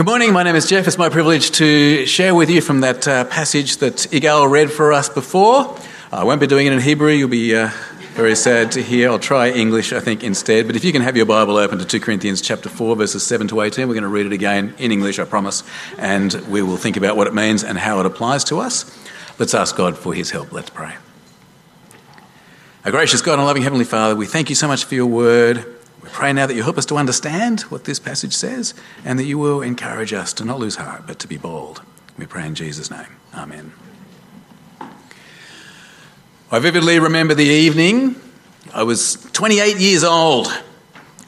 Good morning, my name is Jeff. It's my privilege to share with you from that uh, passage that Igal read for us before. I won't be doing it in Hebrew, you'll be uh, very sad to hear. I'll try English, I think, instead. But if you can have your Bible open to 2 Corinthians chapter 4, verses 7 to 18, we're going to read it again in English, I promise, and we will think about what it means and how it applies to us. Let's ask God for his help. Let's pray. Our gracious God and loving Heavenly Father, we thank you so much for your word. Pray now that you help us to understand what this passage says and that you will encourage us to not lose heart but to be bold. We pray in Jesus' name. Amen. I vividly remember the evening. I was 28 years old.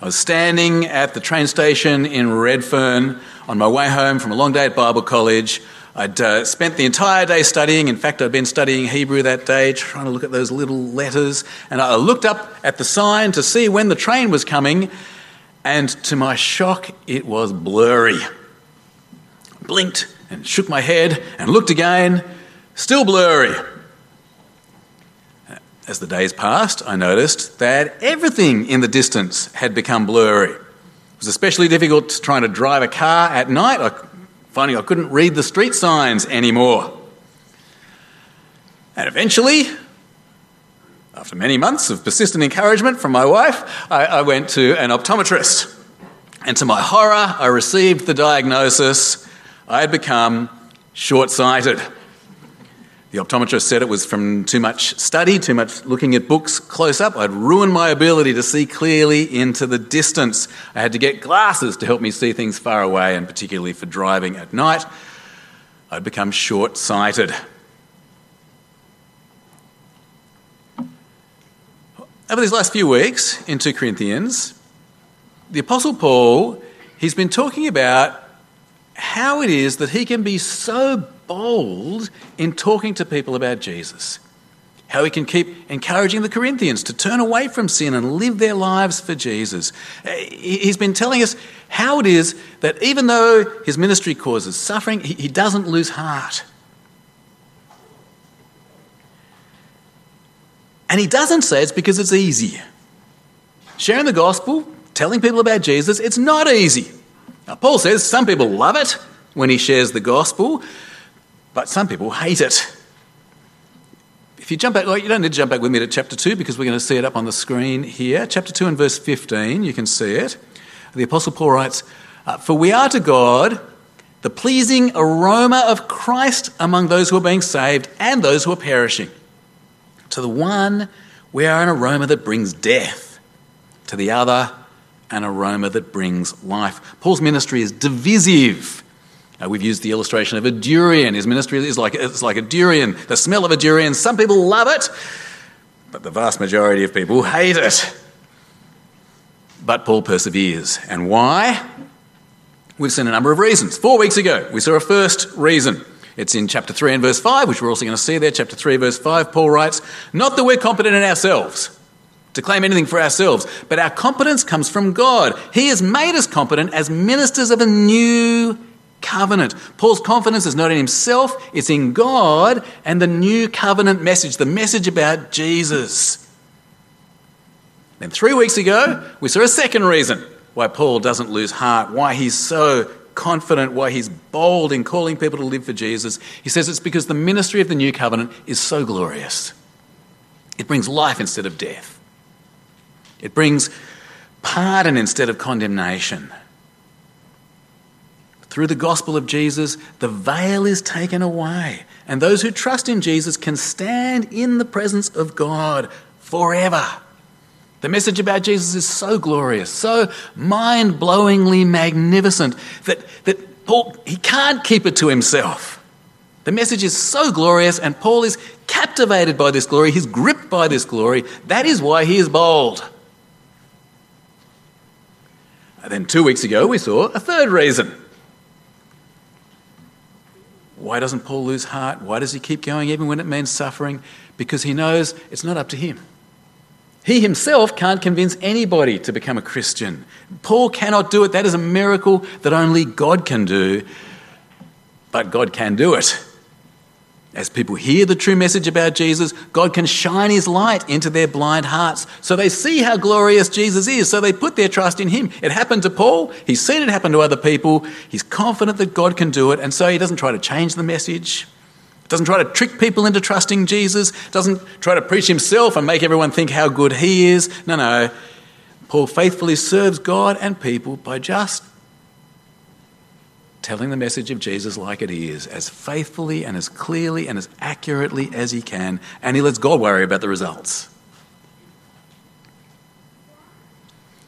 I was standing at the train station in Redfern on my way home from a long day at Bible college. I'd uh, spent the entire day studying. In fact, I'd been studying Hebrew that day, trying to look at those little letters. And I looked up at the sign to see when the train was coming, and to my shock, it was blurry. Blinked and shook my head and looked again, still blurry. As the days passed, I noticed that everything in the distance had become blurry. It was especially difficult trying to drive a car at night. I finding I couldn't read the street signs anymore. And eventually, after many months of persistent encouragement from my wife, I, I went to an optometrist. And to my horror, I received the diagnosis I had become short sighted. The optometrist said it was from too much study, too much looking at books close up. I'd ruined my ability to see clearly into the distance. I had to get glasses to help me see things far away, and particularly for driving at night. I'd become short sighted. Over these last few weeks in 2 Corinthians, the Apostle Paul, he's been talking about how it is that he can be so bold in talking to people about Jesus. How he can keep encouraging the Corinthians to turn away from sin and live their lives for Jesus. He's been telling us how it is that even though his ministry causes suffering, he doesn't lose heart. And he doesn't say it's because it's easy. Sharing the gospel, telling people about Jesus, it's not easy. Now, Paul says some people love it when he shares the gospel, but some people hate it. If you jump back, well, you don't need to jump back with me to chapter 2 because we're going to see it up on the screen here. Chapter 2 and verse 15, you can see it. The Apostle Paul writes, uh, For we are to God the pleasing aroma of Christ among those who are being saved and those who are perishing. To the one, we are an aroma that brings death. To the other, an aroma that brings life. Paul's ministry is divisive. Uh, we've used the illustration of a durian. His ministry is like, it's like a durian, the smell of a durian. Some people love it, but the vast majority of people hate it. But Paul perseveres. And why? We've seen a number of reasons. Four weeks ago, we saw a first reason. It's in chapter 3 and verse 5, which we're also going to see there. Chapter 3, verse 5, Paul writes, Not that we're competent in ourselves to claim anything for ourselves, but our competence comes from God. He has made us competent as ministers of a new covenant. Paul's confidence is not in himself, it's in God and the new covenant message, the message about Jesus. Then, three weeks ago, we saw a second reason why Paul doesn't lose heart, why he's so confident, why he's bold in calling people to live for Jesus. He says it's because the ministry of the new covenant is so glorious. It brings life instead of death, it brings pardon instead of condemnation. Through the gospel of Jesus, the veil is taken away, and those who trust in Jesus can stand in the presence of God forever. The message about Jesus is so glorious, so mind blowingly magnificent that, that Paul he can't keep it to himself. The message is so glorious, and Paul is captivated by this glory, he's gripped by this glory. That is why he is bold. And then two weeks ago, we saw a third reason. Why doesn't Paul lose heart? Why does he keep going even when it means suffering? Because he knows it's not up to him. He himself can't convince anybody to become a Christian. Paul cannot do it. That is a miracle that only God can do. But God can do it. As people hear the true message about Jesus, God can shine his light into their blind hearts. So they see how glorious Jesus is, so they put their trust in him. It happened to Paul, he's seen it happen to other people, he's confident that God can do it, and so he doesn't try to change the message, doesn't try to trick people into trusting Jesus, doesn't try to preach himself and make everyone think how good he is. No, no. Paul faithfully serves God and people by just telling the message of Jesus like it is, as faithfully and as clearly and as accurately as he can, and he lets God worry about the results.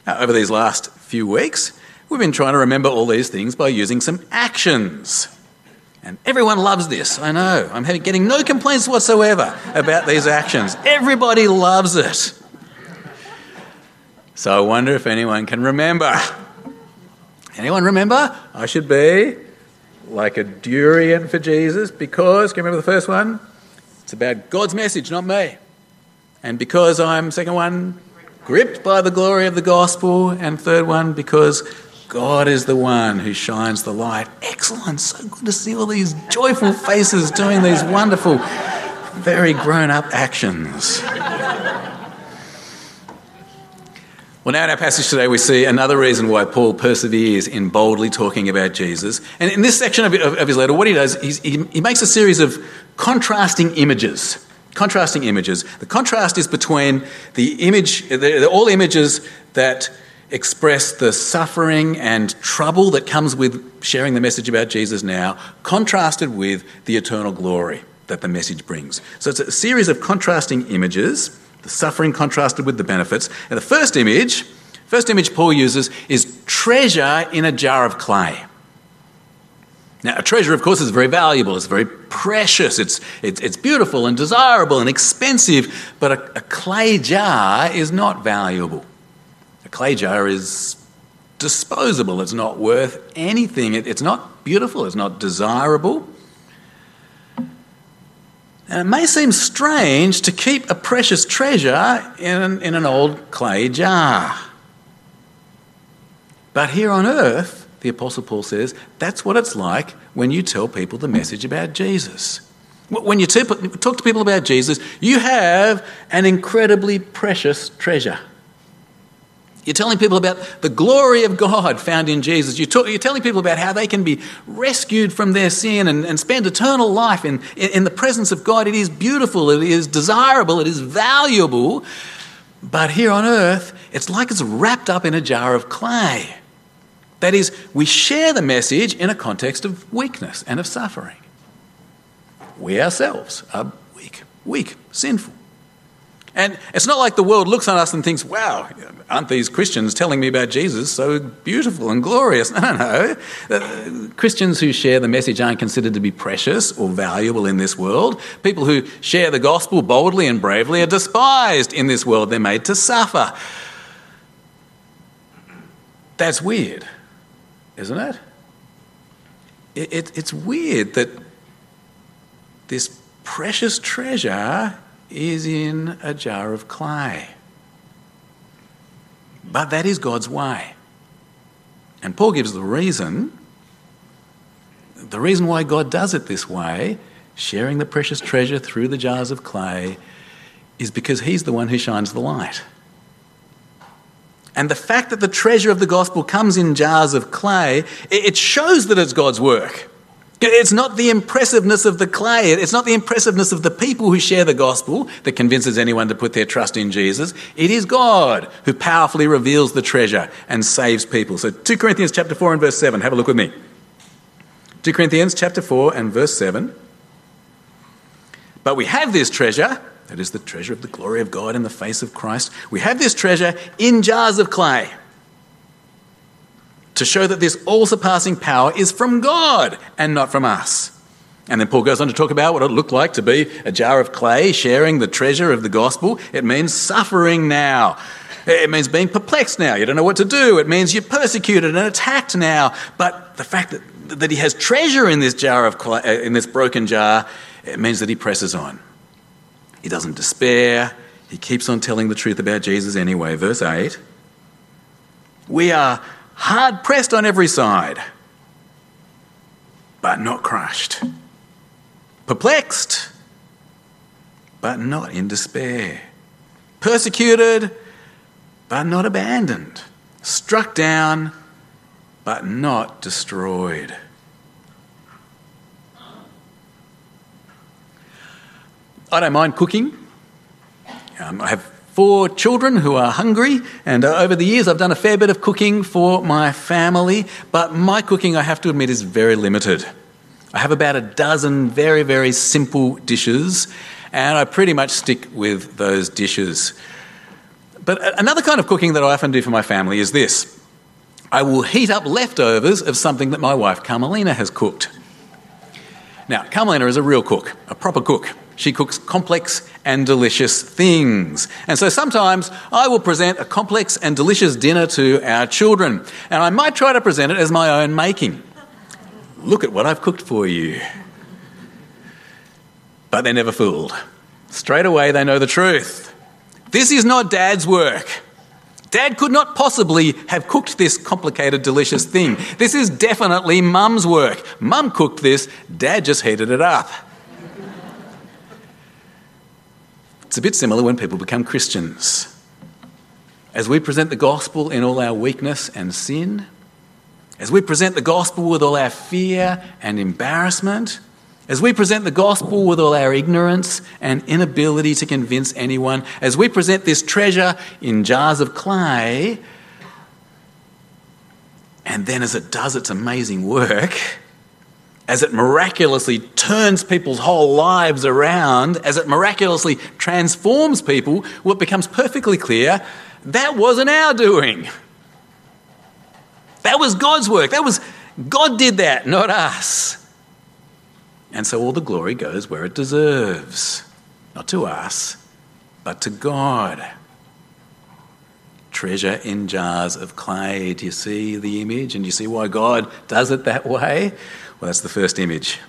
Now, over these last few weeks, we've been trying to remember all these things by using some actions. And everyone loves this, I know. I'm getting no complaints whatsoever about these actions. Everybody loves it. So I wonder if anyone can remember. Anyone remember? I should be like a durian for Jesus because, can you remember the first one? It's about God's message, not me. And because I'm, second one, gripped by the glory of the gospel. And third one, because God is the one who shines the light. Excellent. So good to see all these joyful faces doing these wonderful, very grown up actions. Well, now in our passage today, we see another reason why Paul perseveres in boldly talking about Jesus. And in this section of, his letter, what he does is he, makes a series of contrasting images. Contrasting images. The contrast is between the image, all images that express the suffering and trouble that comes with sharing the message about Jesus now, contrasted with the eternal glory that the message brings. So it's a series of contrasting images the suffering contrasted with the benefits. And the first image, first image Paul uses is treasure in a jar of clay. Now, a treasure, of course, is very valuable, it's very precious, it's, it's, it's beautiful and desirable and expensive, but a, a clay jar is not valuable. A clay jar is disposable, it's not worth anything, it, it's not beautiful, it's not desirable. And it may seem strange to keep a precious treasure in an, in an old clay jar. But here on earth, the Apostle Paul says, that's what it's like when you tell people the message about Jesus. When you talk to people about Jesus, you have an incredibly precious treasure. You're telling people about the glory of God found in Jesus. You're, talk, you're telling people about how they can be rescued from their sin and, and spend eternal life in, in, in the presence of God. It is beautiful, it is desirable, it is valuable. But here on earth, it's like it's wrapped up in a jar of clay. That is, we share the message in a context of weakness and of suffering. We ourselves are weak, weak, sinful. And it's not like the world looks on us and thinks, wow, aren't these Christians telling me about Jesus so beautiful and glorious? No, no, no. Uh, Christians who share the message aren't considered to be precious or valuable in this world. People who share the gospel boldly and bravely are despised in this world. They're made to suffer. That's weird, isn't it? it, it it's weird that this precious treasure is in a jar of clay. But that is God's way. And Paul gives the reason, the reason why God does it this way, sharing the precious treasure through the jars of clay, is because he's the one who shines the light. And the fact that the treasure of the gospel comes in jars of clay, it shows that it's God's work. It's not the impressiveness of the clay, it's not the impressiveness of the people who share the gospel that convinces anyone to put their trust in Jesus. It is God who powerfully reveals the treasure and saves people. So 2 Corinthians chapter 4 and verse 7, have a look with me. 2 Corinthians chapter 4 and verse 7. But we have this treasure, that is the treasure of the glory of God in the face of Christ. We have this treasure in jars of clay to show that this all surpassing power is from God and not from us. And then Paul goes on to talk about what it looked like to be a jar of clay sharing the treasure of the gospel. It means suffering now. It means being perplexed now. You don't know what to do. It means you're persecuted and attacked now. But the fact that, that he has treasure in this jar of clay, uh, in this broken jar, it means that he presses on. He doesn't despair. He keeps on telling the truth about Jesus anyway. Verse 8 We are hard pressed on every side, but not crushed. perplexed, but not in despair, persecuted, but not abandoned, struck down, but not destroyed. I don't mind cooking. Um, I have four children who are hungry, and uh, over the years I've done a fair bit of cooking for my family, but my cooking, I have to admit, is very limited. I have about a dozen very, very simple dishes, and I pretty much stick with those dishes. But another kind of cooking that I often do for my family is this I will heat up leftovers of something that my wife Carmelina has cooked. Now, Carmelina is a real cook, a proper cook. She cooks complex and delicious things. And so sometimes I will present a complex and delicious dinner to our children, and I might try to present it as my own making. Look at what I've cooked for you. But they're never fooled. Straight away, they know the truth. This is not dad's work. Dad could not possibly have cooked this complicated, delicious thing. This is definitely mum's work. Mum cooked this, dad just heated it up. It's a bit similar when people become Christians. As we present the gospel in all our weakness and sin, as we present the gospel with all our fear and embarrassment, as we present the gospel with all our ignorance and inability to convince anyone, as we present this treasure in jars of clay, and then as it does its amazing work, as it miraculously turns people's whole lives around, as it miraculously transforms people, what becomes perfectly clear that wasn't our doing. That was God's work. That was God did that, not us. And so all the glory goes where it deserves. Not to us, but to God. Treasure in jars of clay. Do you see the image? And you see why God does it that way? Well, that's the first image.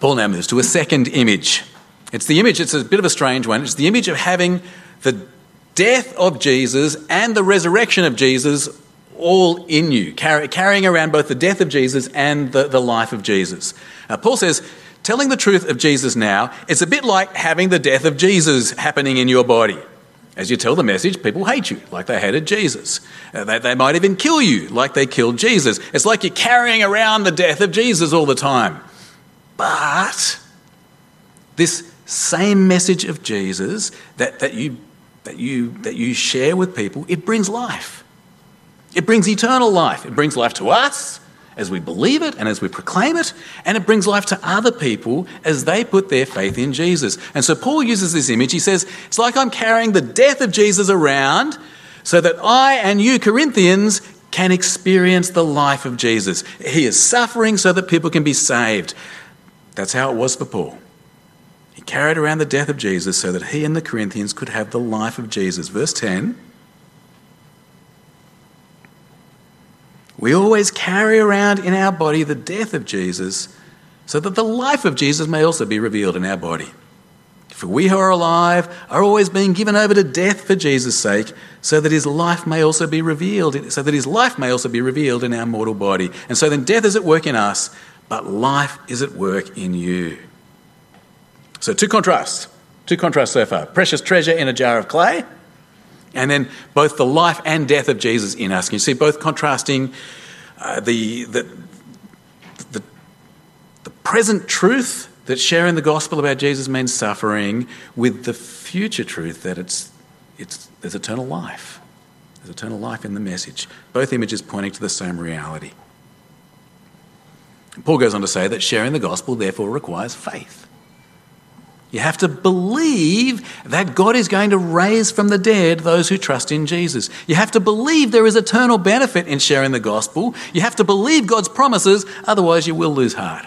Paul now moves to a second image. It's the image, it's a bit of a strange one. It's the image of having the death of Jesus and the resurrection of Jesus all in you, carry, carrying around both the death of Jesus and the, the life of Jesus. Uh, Paul says, telling the truth of Jesus now, it's a bit like having the death of Jesus happening in your body. As you tell the message, people hate you like they hated Jesus. Uh, they, they might even kill you like they killed Jesus. It's like you're carrying around the death of Jesus all the time. But this same message of Jesus that, that, you, that, you, that you share with people, it brings life. It brings eternal life. It brings life to us as we believe it and as we proclaim it, and it brings life to other people as they put their faith in Jesus. And so Paul uses this image. He says, It's like I'm carrying the death of Jesus around so that I and you, Corinthians, can experience the life of Jesus. He is suffering so that people can be saved. That's how it was for Paul. He carried around the death of Jesus so that he and the Corinthians could have the life of Jesus. Verse 10 We always carry around in our body the death of Jesus so that the life of Jesus may also be revealed in our body. For we who are alive are always being given over to death for Jesus' sake, so that his life may also be revealed, so that his life may also be revealed in our mortal body. And so then death is at work in us, but life is at work in you. So two contrasts, two contrasts so far. Precious treasure in a jar of clay, and then both the life and death of Jesus in us. You see both contrasting uh, the, the, the, the present truth that sharing the gospel about Jesus means suffering with the future truth that it's, it's, there's eternal life. There's eternal life in the message. Both images pointing to the same reality. Paul goes on to say that sharing the gospel therefore requires faith. You have to believe that God is going to raise from the dead those who trust in Jesus. You have to believe there is eternal benefit in sharing the gospel. You have to believe God's promises, otherwise, you will lose heart.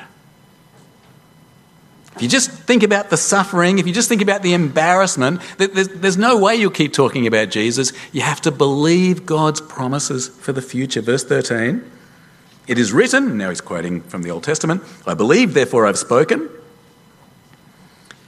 If you just think about the suffering, if you just think about the embarrassment, there's, no way you'll keep talking about Jesus. You have to believe God's promises for the future. Verse 13 It is written, now he's quoting from the Old Testament, I believe, therefore I've spoken.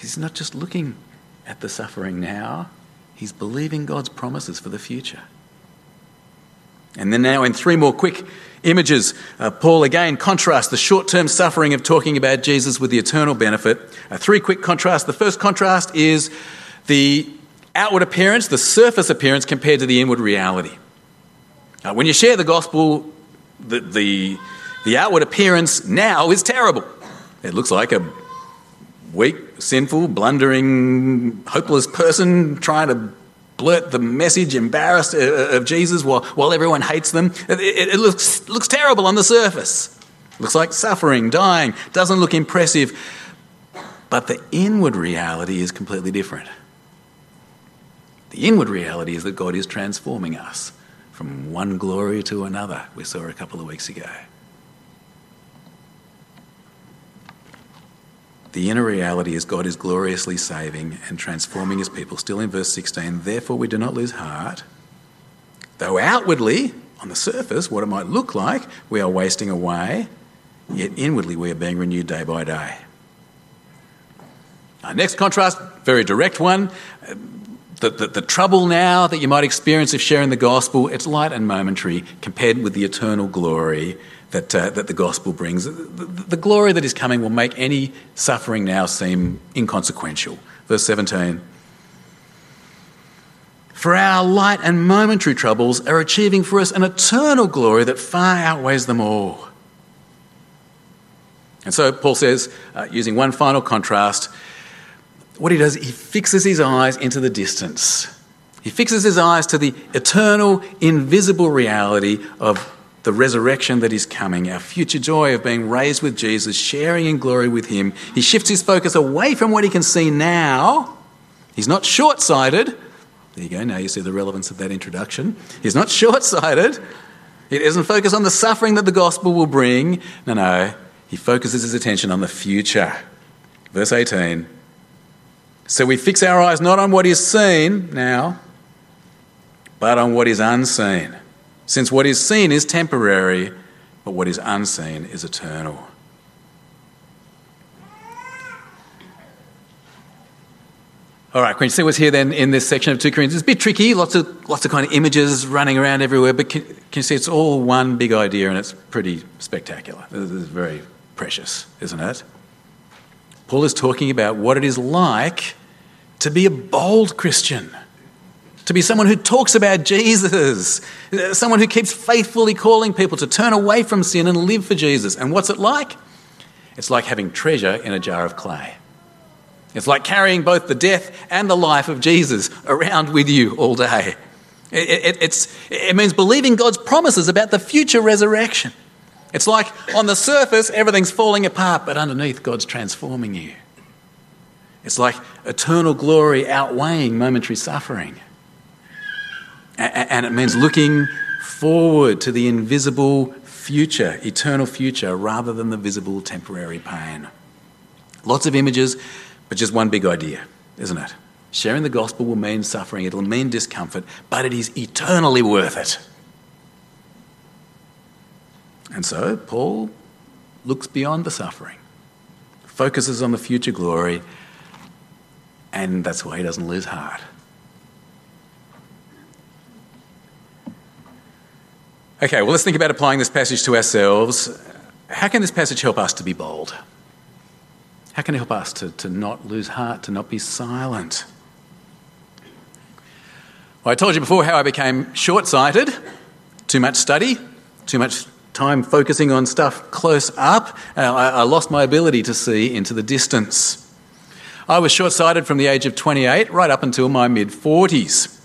Because he's not just looking at the suffering now, he's believing God's promises for the future. And then, now, in three more quick images, uh, Paul again contrasts the short term suffering of talking about Jesus with the eternal benefit. Uh, three quick contrasts. The first contrast is the outward appearance, the surface appearance, compared to the inward reality. Uh, when you share the gospel, the, the, the outward appearance now is terrible. It looks like a weak, sinful, blundering, hopeless person trying to blurt the message, embarrassed uh, uh, of Jesus while, while everyone hates them. It, it, it looks, looks terrible on the surface. Looks like suffering, dying, doesn't look impressive. But the inward reality is completely different. The inward reality is that God is transforming us from one glory to another, we saw a couple of weeks ago. The inner reality is God is gloriously saving and transforming his people. Still in verse 16, therefore we do not lose heart. Though outwardly, on the surface, what it might look like, we are wasting away, yet inwardly we are being renewed day by day. Our next contrast, very direct one. The, the, the, trouble now that you might experience of sharing the gospel, it's light and momentary compared with the eternal glory that, uh, that the gospel brings. The, the, the glory that is coming will make any suffering now seem inconsequential. Verse 17. For our light and momentary troubles are achieving for us an eternal glory that far outweighs them all. And so Paul says, uh, using one final contrast, what he does, he fixes his eyes into the distance. He fixes his eyes to the eternal, invisible reality of the resurrection that is coming, our future joy of being raised with Jesus, sharing in glory with Him. He shifts his focus away from what he can see now. He's not short sighted. There you go, now you see the relevance of that introduction. He's not short sighted. He doesn't focus on the suffering that the gospel will bring. No, no. He focuses his attention on the future. Verse 18. So we fix our eyes not on what is seen now, but on what is unseen since what is seen is temporary, but what is unseen is eternal. All right, can you see what's here then in this section of 2 Corinthians? It's a bit tricky, lots of, lots of kind of images running around everywhere, but can, can you see it's all one big idea and it's pretty spectacular. This is very precious, isn't it? Paul is talking about what it is like to be a bold Christian to be someone who talks about Jesus, someone who keeps faithfully calling people to turn away from sin and live for Jesus. And what's it like? It's like having treasure in a jar of clay. It's like carrying both the death and the life of Jesus around with you all day. It, it, it means believing God's promises about the future resurrection. It's like on the surface, everything's falling apart, but underneath, God's transforming you. It's like eternal glory outweighing momentary suffering. And it means looking forward to the invisible future, eternal future, rather than the visible temporary pain. Lots of images, but just one big idea, isn't it? Sharing the gospel will mean suffering, it'll mean discomfort, but it is eternally worth it. And so Paul looks beyond the suffering, focuses on the future glory, and that's why he doesn't lose heart. Okay, well, let's think about applying this passage to ourselves. How can this passage help us to be bold? How can it help us to, to not lose heart, to not be silent? Well, I told you before how I became short sighted. Too much study, too much time focusing on stuff close up. Uh, I, I lost my ability to see into the distance. I was short sighted from the age of 28 right up until my mid 40s.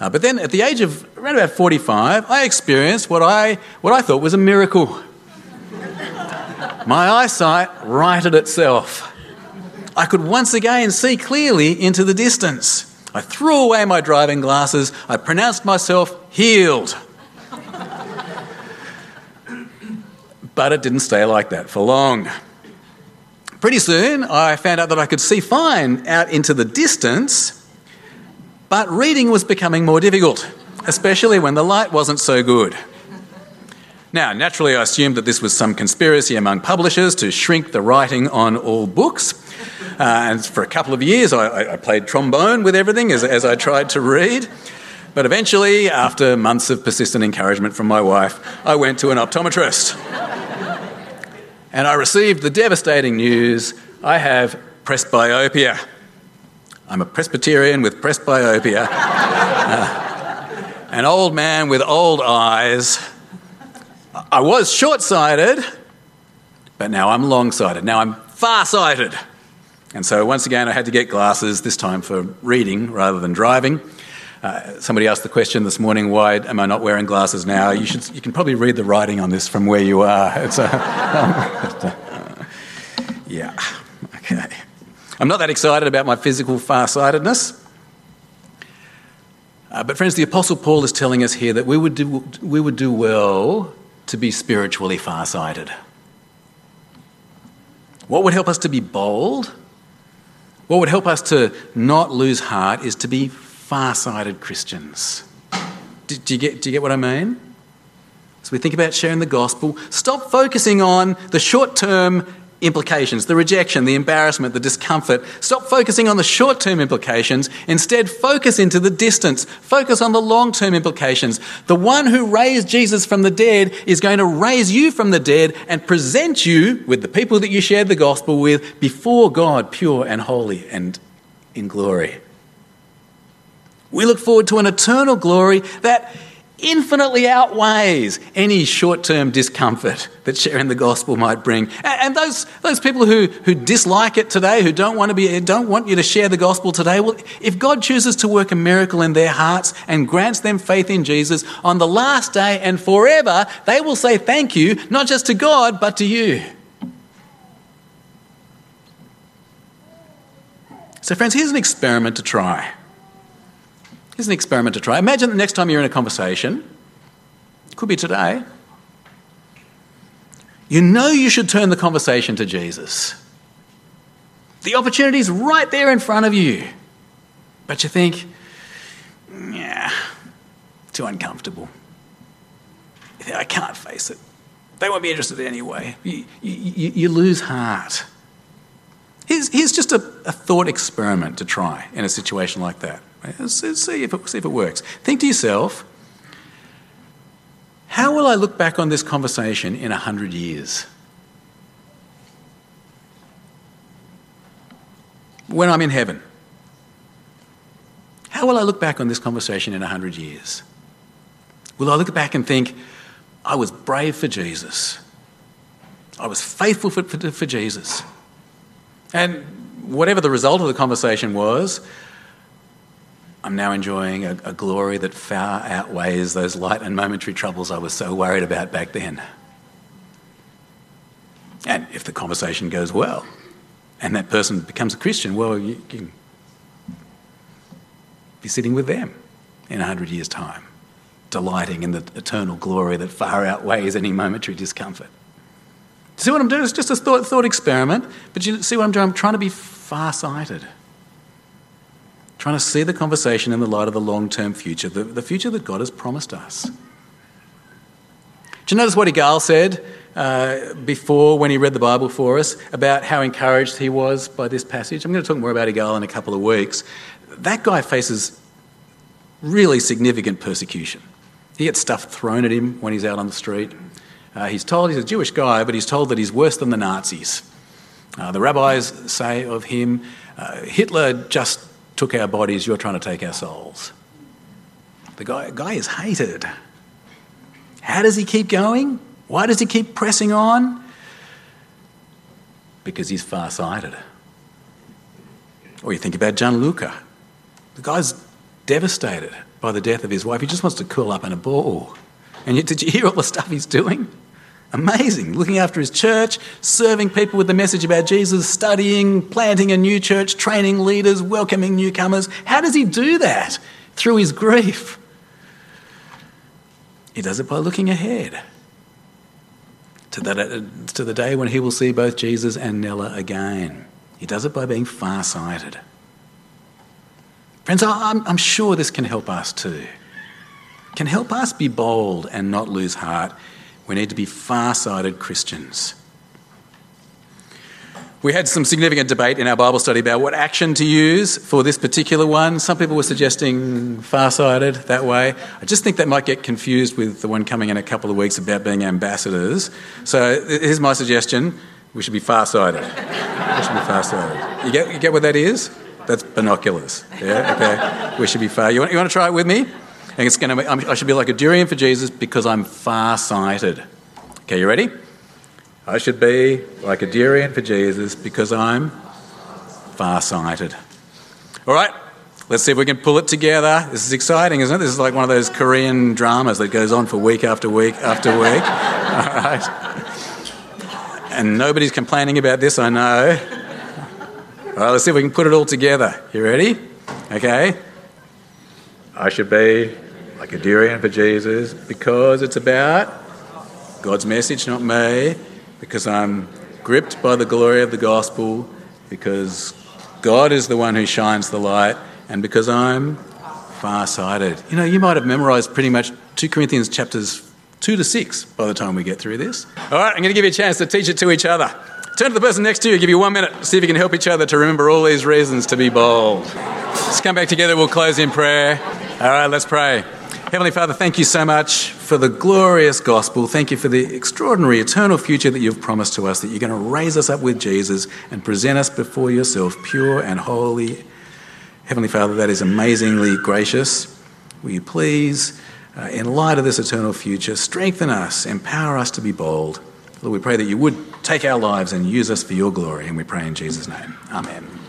Uh, but then at the age of around about 45, I experienced what I, what I thought was a miracle. My eyesight righted itself. I could once again see clearly into the distance. I threw away my driving glasses. I pronounced myself healed. but it didn't stay like that for long. Pretty soon, I found out that I could see fine out into the distance, but reading was becoming more difficult, especially when the light wasn't so good. Now, naturally, I assumed that this was some conspiracy among publishers to shrink the writing on all books. Uh, and for a couple of years, I, I played trombone with everything as, as I tried to read. But eventually, after months of persistent encouragement from my wife, I went to an optometrist. and I received the devastating news I have presbyopia. I'm a Presbyterian with presbyopia, uh, an old man with old eyes. I was short sighted, but now I'm long sighted. Now I'm far sighted. And so once again, I had to get glasses, this time for reading rather than driving. Uh, somebody asked the question this morning, why am I not wearing glasses now? You, should, you can probably read the writing on this from where you are. It's a, uh, yeah, okay. I'm not that excited about my physical farsightedness. Uh, but, friends, the Apostle Paul is telling us here that we would do, we would do well to be spiritually farsighted. What would help us to be bold? What would help us to not lose heart is to be far-sighted Christians. Do, do, you get, do you get what I mean? So we think about sharing the gospel. Stop focusing on the short-term implications, the rejection, the embarrassment, the discomfort. Stop focusing on the short term implications. Instead, focus into the distance. Focus on the long term implications. The one who raised Jesus from the dead is going to raise you from the dead and present you with the people that you shared the gospel with before God, pure and holy and in glory. We look forward to an eternal glory that infinitely outweighs any short term discomfort that sharing the gospel might bring. And those, those people who, who dislike it today, who don't want, to be, don't want you to share the gospel today, well, if God chooses to work a miracle in their hearts and grants them faith in Jesus, on the last day and forever, they will say thank you, not just to God, but to you. So, friends, here's an experiment to try. Here's an experiment to try. Imagine the next time you're in a conversation, could be today, you know you should turn the conversation to Jesus. The opportunity is right there in front of you. But you think, yeah, too uncomfortable. I can't face it. They won't be interested anyway. You, you, you lose heart. Here's, here's just a, a thought experiment to try in a situation like that. See if, it, see if it works. Think to yourself, how will I look back on this conversation in a hundred years? When I'm in heaven, how will I look back on this conversation in a hundred years? Will I look back and think, I was brave for Jesus? I was faithful for, for, for Jesus. And whatever the result of the conversation was, I'm now enjoying a, a, glory that far outweighs those light and momentary troubles I was so worried about back then. And if the conversation goes well and that person becomes a Christian, well, you, can be sitting with them in a hundred years' time, delighting in the eternal glory that far outweighs any momentary discomfort. See what I'm doing? It's just a thought, thought experiment, but you see what I'm doing? I'm trying to be far sighted trying to see the conversation in the light of the long term future, the, the future that God has promised us. Do you notice what Igal said uh, before when he read the Bible for us about how encouraged he was by this passage? I'm going to talk more about Igal in a couple of weeks. That guy faces really significant persecution. He gets stuff thrown at him when he's out on the street. Uh, he's told he's a Jewish guy, but he's told that he's worse than the Nazis. Uh, the rabbis say of him, uh, Hitler just took our bodies, you're trying to take our souls. The guy, guy is hated. How does he keep going? Why does he keep pressing on? Because he's far sighted. Or you think about Gianluca. The guy's devastated by the death of his wife. He just wants to curl up in a ball. And yet, did you hear all the stuff he's doing? Amazing. Looking after his church, serving people with the message about Jesus, studying, planting a new church, training leaders, welcoming newcomers. How does he do that? Through his grief. He does it by looking ahead to, that, uh, to the day when he will see both Jesus and Nella again. He does it by being far sighted. Friends, I'm, I'm sure this can help us too. Can help us be bold and not lose heart. We need to be far sighted Christians. We had some significant debate in our Bible study about what action to use for this particular one. Some people were suggesting far-sighted that way. I just think that might get confused with the one coming in a couple of weeks about being ambassadors. So here's my suggestion: we should be far-sighted. we should be far-sighted. You get, you get what that is? That's binoculars. Yeah. Okay. We should be far. You want, you want to try it with me? And it's going to. be, I should be like a durian for Jesus because I'm far-sighted. Okay. You ready? I should be like a durian for Jesus because I'm far-sighted. All right, let's see if we can pull it together. This is exciting, isn't it? This is like one of those Korean dramas that goes on for week after week after week. All right. And nobody's complaining about this, I know. All right, let's see if we can put it all together. You ready? Okay. I should be like a durian for Jesus because it's about God's message, not me because I'm gripped by the glory of the gospel, because God is the one who shines the light, and because I'm far sighted. You know, you might have memorized pretty much 2 Corinthians chapters 2 to 6 by the time we get through this. All right, I'm going to give you a chance to teach it to each other. Turn to the person next to you, give you one minute, see if you can help each other to remember all these reasons to be bold. Let's come back together, we'll close in prayer. All right, let's pray. Heavenly Father, thank you so much for the glorious gospel. Thank you for the extraordinary eternal future that you've promised to us, that you're going to raise us up with Jesus and present us before yourself pure and holy. Heavenly Father, that is amazingly gracious. Will you please, uh, in light of this eternal future, strengthen us, empower us to be bold. Lord, we pray that you would take our lives and use us for your glory, and we pray in Jesus' name. Amen.